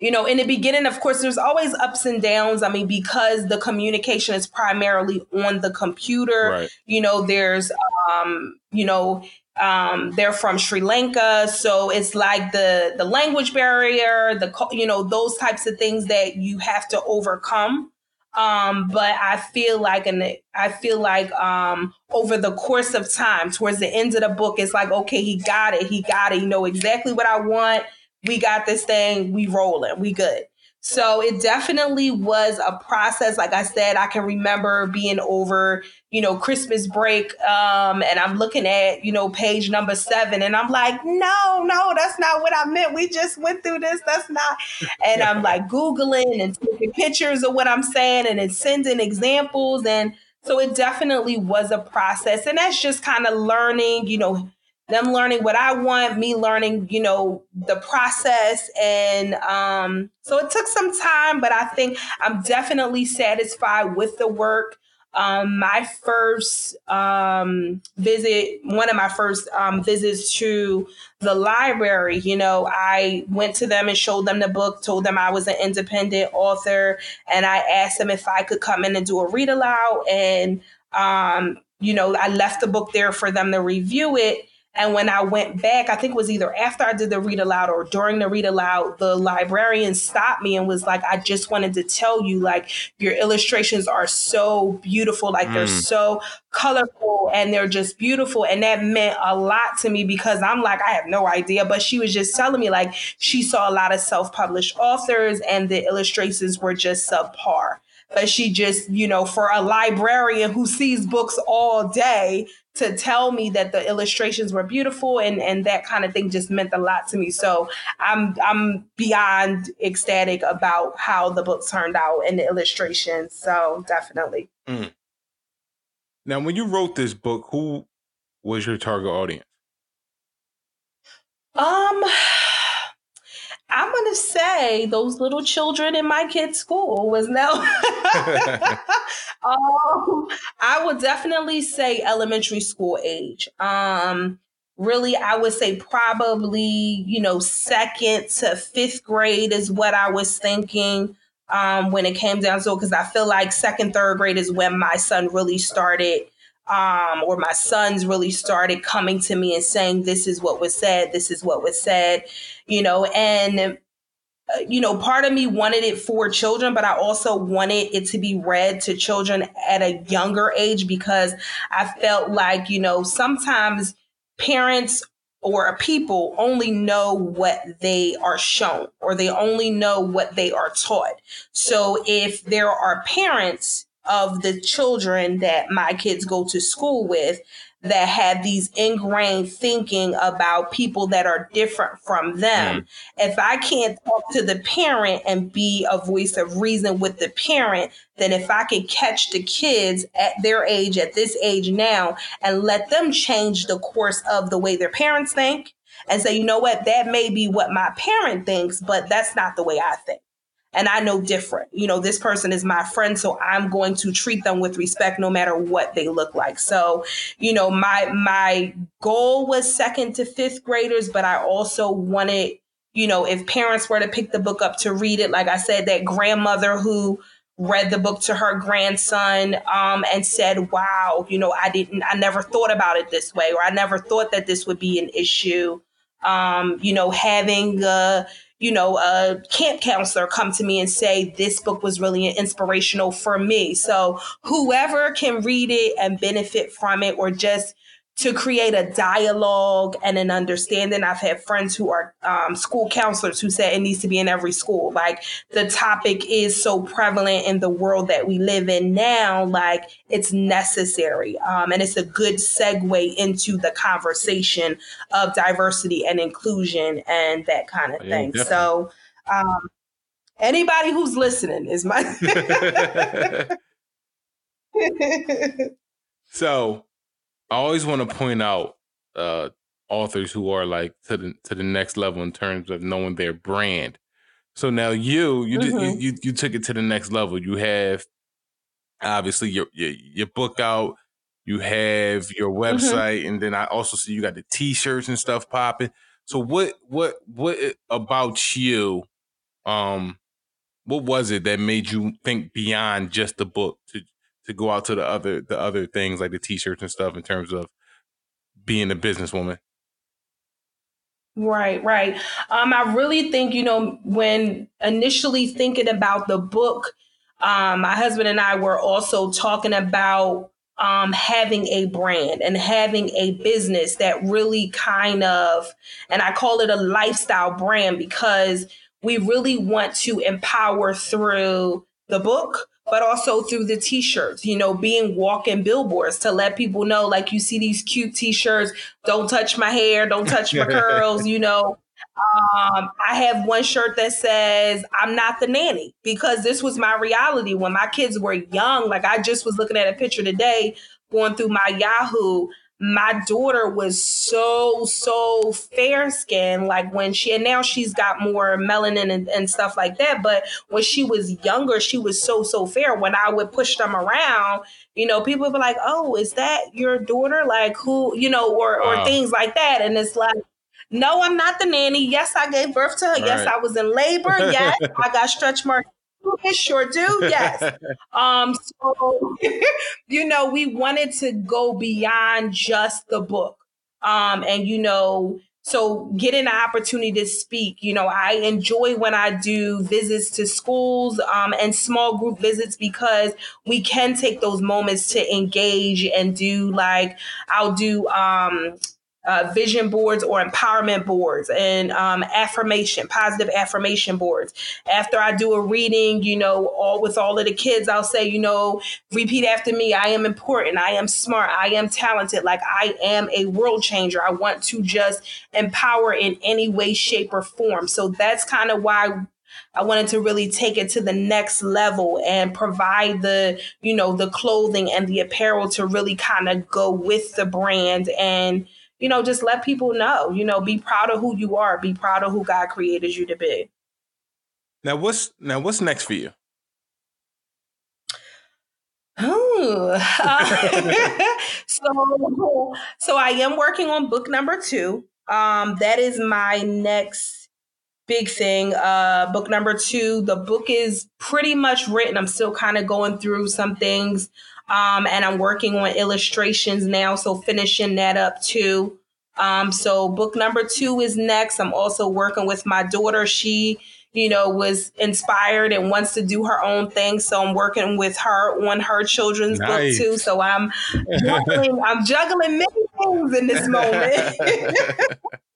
you know, in the beginning, of course, there's always ups and downs. I mean, because the communication is primarily on the computer, right. you know, there's, um, you know, um, they're from Sri Lanka, so it's like the the language barrier, the you know those types of things that you have to overcome. Um, but I feel like, and I feel like um, over the course of time, towards the end of the book, it's like, okay, he got it, he got it. You know exactly what I want we got this thing, we rolling, we good. So it definitely was a process. Like I said, I can remember being over, you know, Christmas break, um, and I'm looking at, you know, page number seven, and I'm like, no, no, that's not what I meant. We just went through this. That's not. And I'm like Googling and taking pictures of what I'm saying and then sending examples. And so it definitely was a process. And that's just kind of learning, you know, them learning what I want, me learning, you know, the process. And um, so it took some time, but I think I'm definitely satisfied with the work. Um, my first um, visit, one of my first um, visits to the library, you know, I went to them and showed them the book, told them I was an independent author, and I asked them if I could come in and do a read aloud. And, um, you know, I left the book there for them to review it. And when I went back, I think it was either after I did the read aloud or during the read aloud, the librarian stopped me and was like, I just wanted to tell you, like, your illustrations are so beautiful. Like, mm. they're so colorful and they're just beautiful. And that meant a lot to me because I'm like, I have no idea. But she was just telling me, like, she saw a lot of self published authors and the illustrations were just subpar but she just, you know, for a librarian who sees books all day, to tell me that the illustrations were beautiful and and that kind of thing just meant a lot to me. So I'm I'm beyond ecstatic about how the book turned out and the illustrations. So definitely. Mm. Now, when you wrote this book, who was your target audience? Um I'm gonna those little children in my kid's school was now. um, I would definitely say elementary school age. Um, really, I would say probably you know second to fifth grade is what I was thinking um, when it came down to it because I feel like second third grade is when my son really started um, or my sons really started coming to me and saying, This is what was said, this is what was said, you know, and Uh, you know, part of me wanted it for children, but I also wanted it to be read to children at a younger age because I felt like, you know, sometimes parents or people only know what they are shown or they only know what they are taught. So if there are parents of the children that my kids go to school with that have these ingrained thinking about people that are different from them. Mm. If I can't talk to the parent and be a voice of reason with the parent, then if I can catch the kids at their age, at this age now, and let them change the course of the way their parents think and say, you know what, that may be what my parent thinks, but that's not the way I think and I know different. You know, this person is my friend, so I'm going to treat them with respect no matter what they look like. So, you know, my my goal was second to fifth graders, but I also wanted, you know, if parents were to pick the book up to read it, like I said, that grandmother who read the book to her grandson um, and said, "Wow, you know, I didn't, I never thought about it this way, or I never thought that this would be an issue." Um, you know, having uh, you know, a camp counselor come to me and say, this book was really inspirational for me. So whoever can read it and benefit from it or just to create a dialogue and an understanding. I've had friends who are um, school counselors who said it needs to be in every school. Like the topic is so prevalent in the world that we live in now, like it's necessary. Um, and it's a good segue into the conversation of diversity and inclusion and that kind of yeah, thing. Definitely. So, um, anybody who's listening is my. so I always want to point out uh, authors who are like to the to the next level in terms of knowing their brand. So now you you mm-hmm. you, you, you took it to the next level. You have obviously your your, your book out. You have your mm-hmm. website, mm-hmm. and then I also see you got the t-shirts and stuff popping. So what what what about you? Um, what was it that made you think beyond just the book to to go out to the other the other things like the t-shirts and stuff in terms of being a businesswoman? Right, right. Um, I really think, you know, when initially thinking about the book, um, my husband and I were also talking about um, having a brand and having a business that really kind of, and I call it a lifestyle brand because we really want to empower through the book, but also through the t-shirts, you know, being walking billboards to let people know, like you see these cute t-shirts, don't touch my hair, don't touch my curls, you know. Um, I have one shirt that says, I'm not the nanny because this was my reality when my kids were young. Like I just was looking at a picture today going through my Yahoo my daughter was so so fair skinned like when she and now she's got more melanin and, and, stuff like that but when she was younger she was so so fair. When i would push them around you know people would be like oh is that your daughter? Like who you know or wow. or things like that. And it's like no i'm not the nanny. Yes i gave birth to her. Right. yes i was in labor. Yes i got stretch marks it sure do. Yes. um, so you know, we wanted to go beyond just the book. Um, and you know, so getting the opportunity to speak, you know, I enjoy when I do visits to schools um, and small group visits because we can take those moments to engage and do like I'll do um, uh, vision boards or empowerment boards and um, affirmation, positive affirmation boards. After I do a reading, you know, all with all of the kids, I'll say, you know, repeat after me. I am important. I am smart. I am talented. Like I am a world changer. I want to just empower in any way, shape, or form. So that's kind of why I wanted to really take it to the next level and provide the, you know, the clothing and the apparel to really kind of go with the brand and you know, just let people know, you know, be proud of who you are, be proud of who God created you to be. Now what's now what's next for you? Uh, so so I am working on book number two. Um, that is my next big thing. Uh, book number two. The book is pretty much written. I'm still kind of going through some things um, and I'm working on illustrations now, so finishing that up too. Um, so book number two is next. I'm also working with my daughter. She, you know, was inspired and wants to do her own thing. So I'm working with her on her children's nice. book too. So I'm juggling, I'm juggling many things in this moment.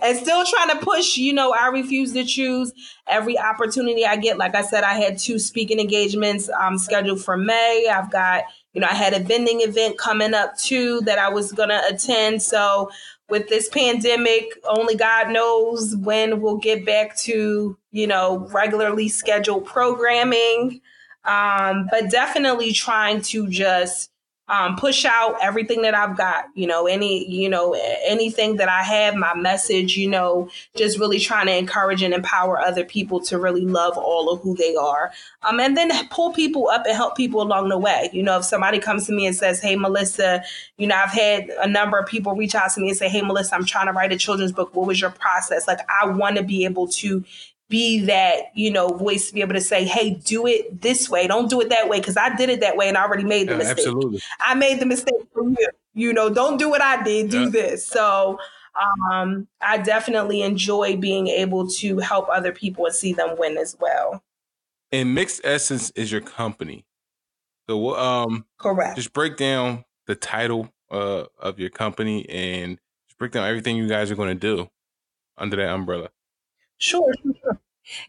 and still trying to push, you know, I refuse to choose every opportunity I get. Like I said, I had two speaking engagements um, scheduled for May. I've got, you know, I had a vending event coming up too that I was going to attend. So with this pandemic, only God knows when we'll get back to, you know, regularly scheduled programming. Um, but definitely trying to just um, push out everything that I've got, you know, any, you know, anything that I have, my message, you know, just really trying to encourage and empower other people to really love all of who they are. Um, and then pull people up and help people along the way. You know, if somebody comes to me and says, Hey, Melissa, you know, I've had a number of people reach out to me and say, Hey, Melissa, I'm trying to write a children's book. What was your process? Like, I want to be able to be that you know voice to be able to say hey do it this way. Don't do it that way because i did it that way and i already made the yeah, mistake. absolutely. i made the mistake for you you know don't do what i did do yeah. this. So um, i definitely enjoy being able to help other people and see them win as well. And mixed essence is your company. So um correct. just break down the title uh, of your company and just break down everything you guys are going to do under that umbrella Sure.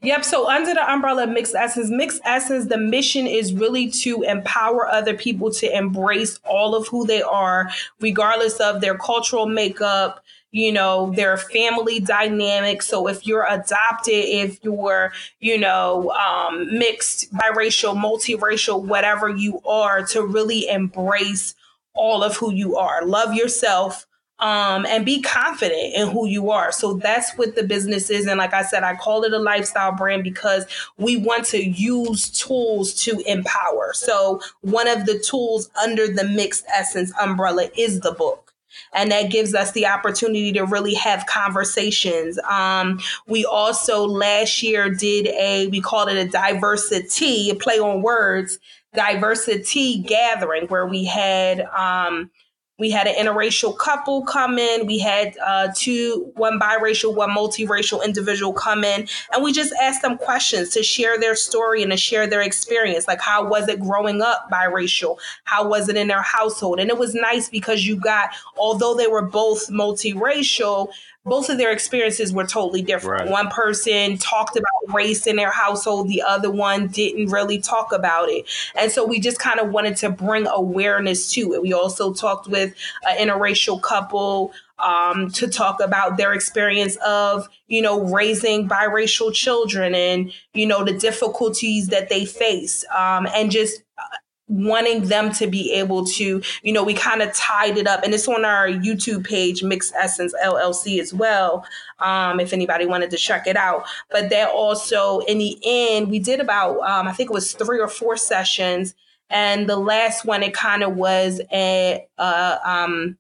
Yep. So under the umbrella of Mixed Essence, Mixed Essence, the mission is really to empower other people to embrace all of who they are, regardless of their cultural makeup, you know, their family dynamic. So if you're adopted, if you're, you know, um, mixed, biracial, multiracial, whatever you are, to really embrace all of who you are. Love yourself um, and be confident in who you are. So that's what the business is. And like I said, I call it a lifestyle brand because we want to use tools to empower. So one of the tools under the mixed essence umbrella is the book and that gives us the opportunity to really have conversations. Um, we also last year did a we called it a diversity, a play on words, diversity gathering where we had um, we had an interracial couple come in. We had uh, two, one biracial, one multiracial individual come in, and we just asked them questions to share their story and to share their experience. Like, how was it growing up biracial? How was it in their household? And it was nice because you got, although they were both multiracial, both of their experiences were totally different. Right. One person talked about race in their household, the other one didn't really talk about it. And so we just kind of wanted to bring awareness to it. We also talked with an interracial couple um, to talk about their experience of, you know, raising biracial children and, you know, the difficulties that they face um, and just wanting them to be able to, you know, we kind of tied it up. And it's on our YouTube page, Mixed Essence LLC, as well, um, if anybody wanted to check it out. But that also, in the end, we did about, um, I think it was three or four sessions. And the last one, it kind of was a, a um,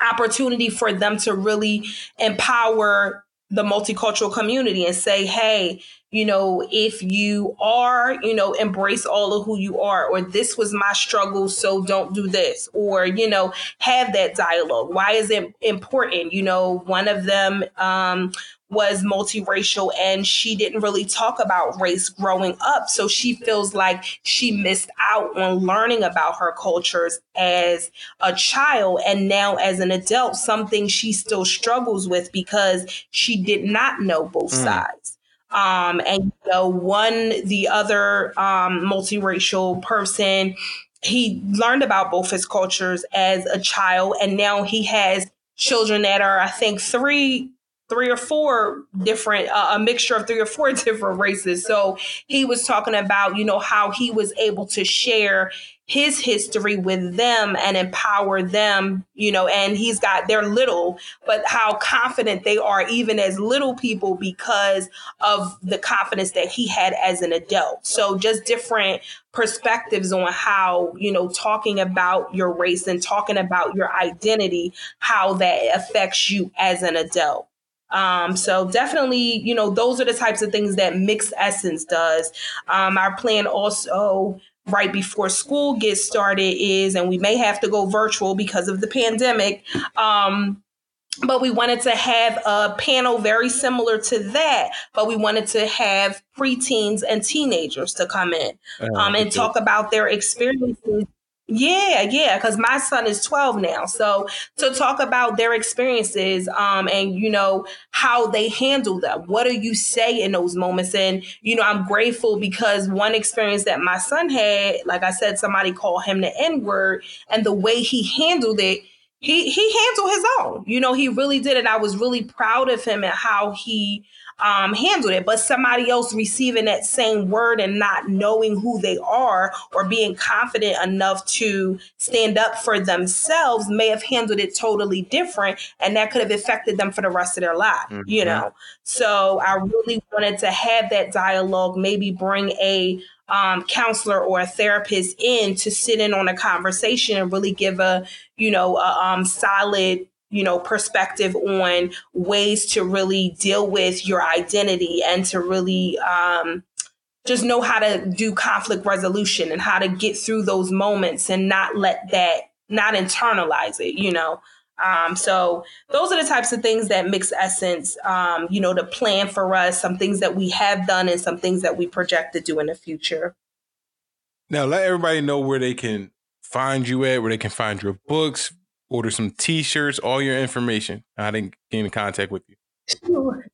opportunity for them to really empower the multicultural community and say, hey, you know, if you are, you know, embrace all of who you are, or this was my struggle, so don't do this, or, you know, have that dialogue. Why is it important? You know, one of them um, was multiracial and she didn't really talk about race growing up. So she feels like she missed out on learning about her cultures as a child. And now, as an adult, something she still struggles with because she did not know both mm. sides. Um, and know, one, the other um, multiracial person, he learned about both his cultures as a child, and now he has children that are, I think, three three or four different uh, a mixture of three or four different races so he was talking about you know how he was able to share his history with them and empower them, you know, and he's got, they're little, but how confident they are even as little people because of the confidence that he had as an adult. So just different perspectives on how, you know, talking about your race and talking about your identity, how that affects you as an adult. Um, so definitely, you know, those are the types of things that Mixed Essence does. Um, our plan also right before school gets started is, and we may have to go virtual because of the pandemic. Um, but we wanted to have a panel very similar to that, but we wanted to have preteens and teenagers to come in uh, um, and talk about their experiences Yeah, yeah, because my son is 12 now. So to talk about their experiences um, and, you know, how they handle them. What do you say in those moments? And, you know, I'm grateful because one experience that my son had, like I said, somebody called him the N word, and the way he handled it, he he handled his own. You know, he really did it. I was really proud of him and how he um, handled it. But somebody else receiving that same word and not knowing who they are or being confident enough to stand up for themselves may have handled it totally different. And that could have affected them for the rest of their life, mm-hmm. you know? So I really wanted to have that dialogue, maybe bring a um, counselor or a therapist in to sit in on a conversation and really give a, you know, a um, solid you know perspective on ways to really deal with your identity and to really um, just know how to do conflict resolution and how to get through those moments and not let that not internalize it you know? Um, so those are the types of things that mix essence um, you know to plan for us some things that we have done and some things that we project to do in the future. Now let everybody know where they can find you at where they can find your books order some t-shirts, all your information. I didn't get in contact with you.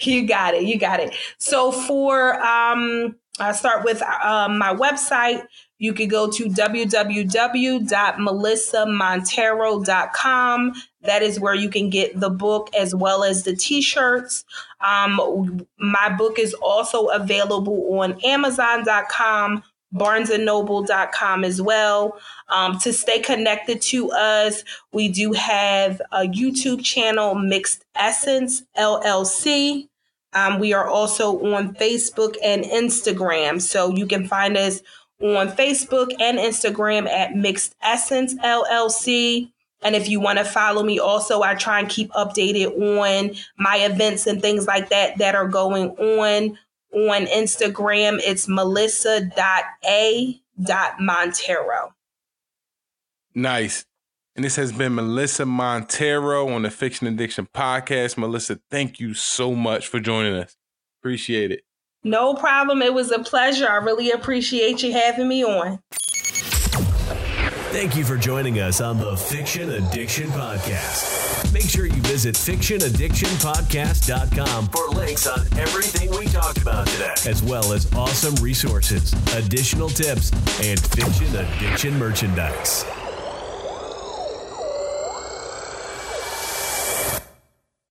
You got it. You got it. So for um I start with um, my website. You could go to www.melissamontero.com. That is where you can get the book as well as the t-shirts. Um, my book is also available on Amazon.com, barnesandnoble.com as well. Um, to stay connected to us, we do have a YouTube channel, Mixed Essence LLC. Um, we are also on Facebook and Instagram. So you can find us on Facebook and Instagram at Mixed Essence LLC. And if you want to follow me, also, I try and keep updated on my events and things like that that are going on on Instagram, it's melissa.a.montero. Nice. And this has been Melissa Montero on the Fiction Addiction Podcast. Melissa, thank you so much for joining us. Appreciate it. No problem. It was a pleasure. I really appreciate you having me on. Thank you for joining us on the Fiction Addiction Podcast. Make sure you visit fictionaddictionpodcast.com for links on everything we talked about today, as well as awesome resources, additional tips, and fiction addiction merchandise.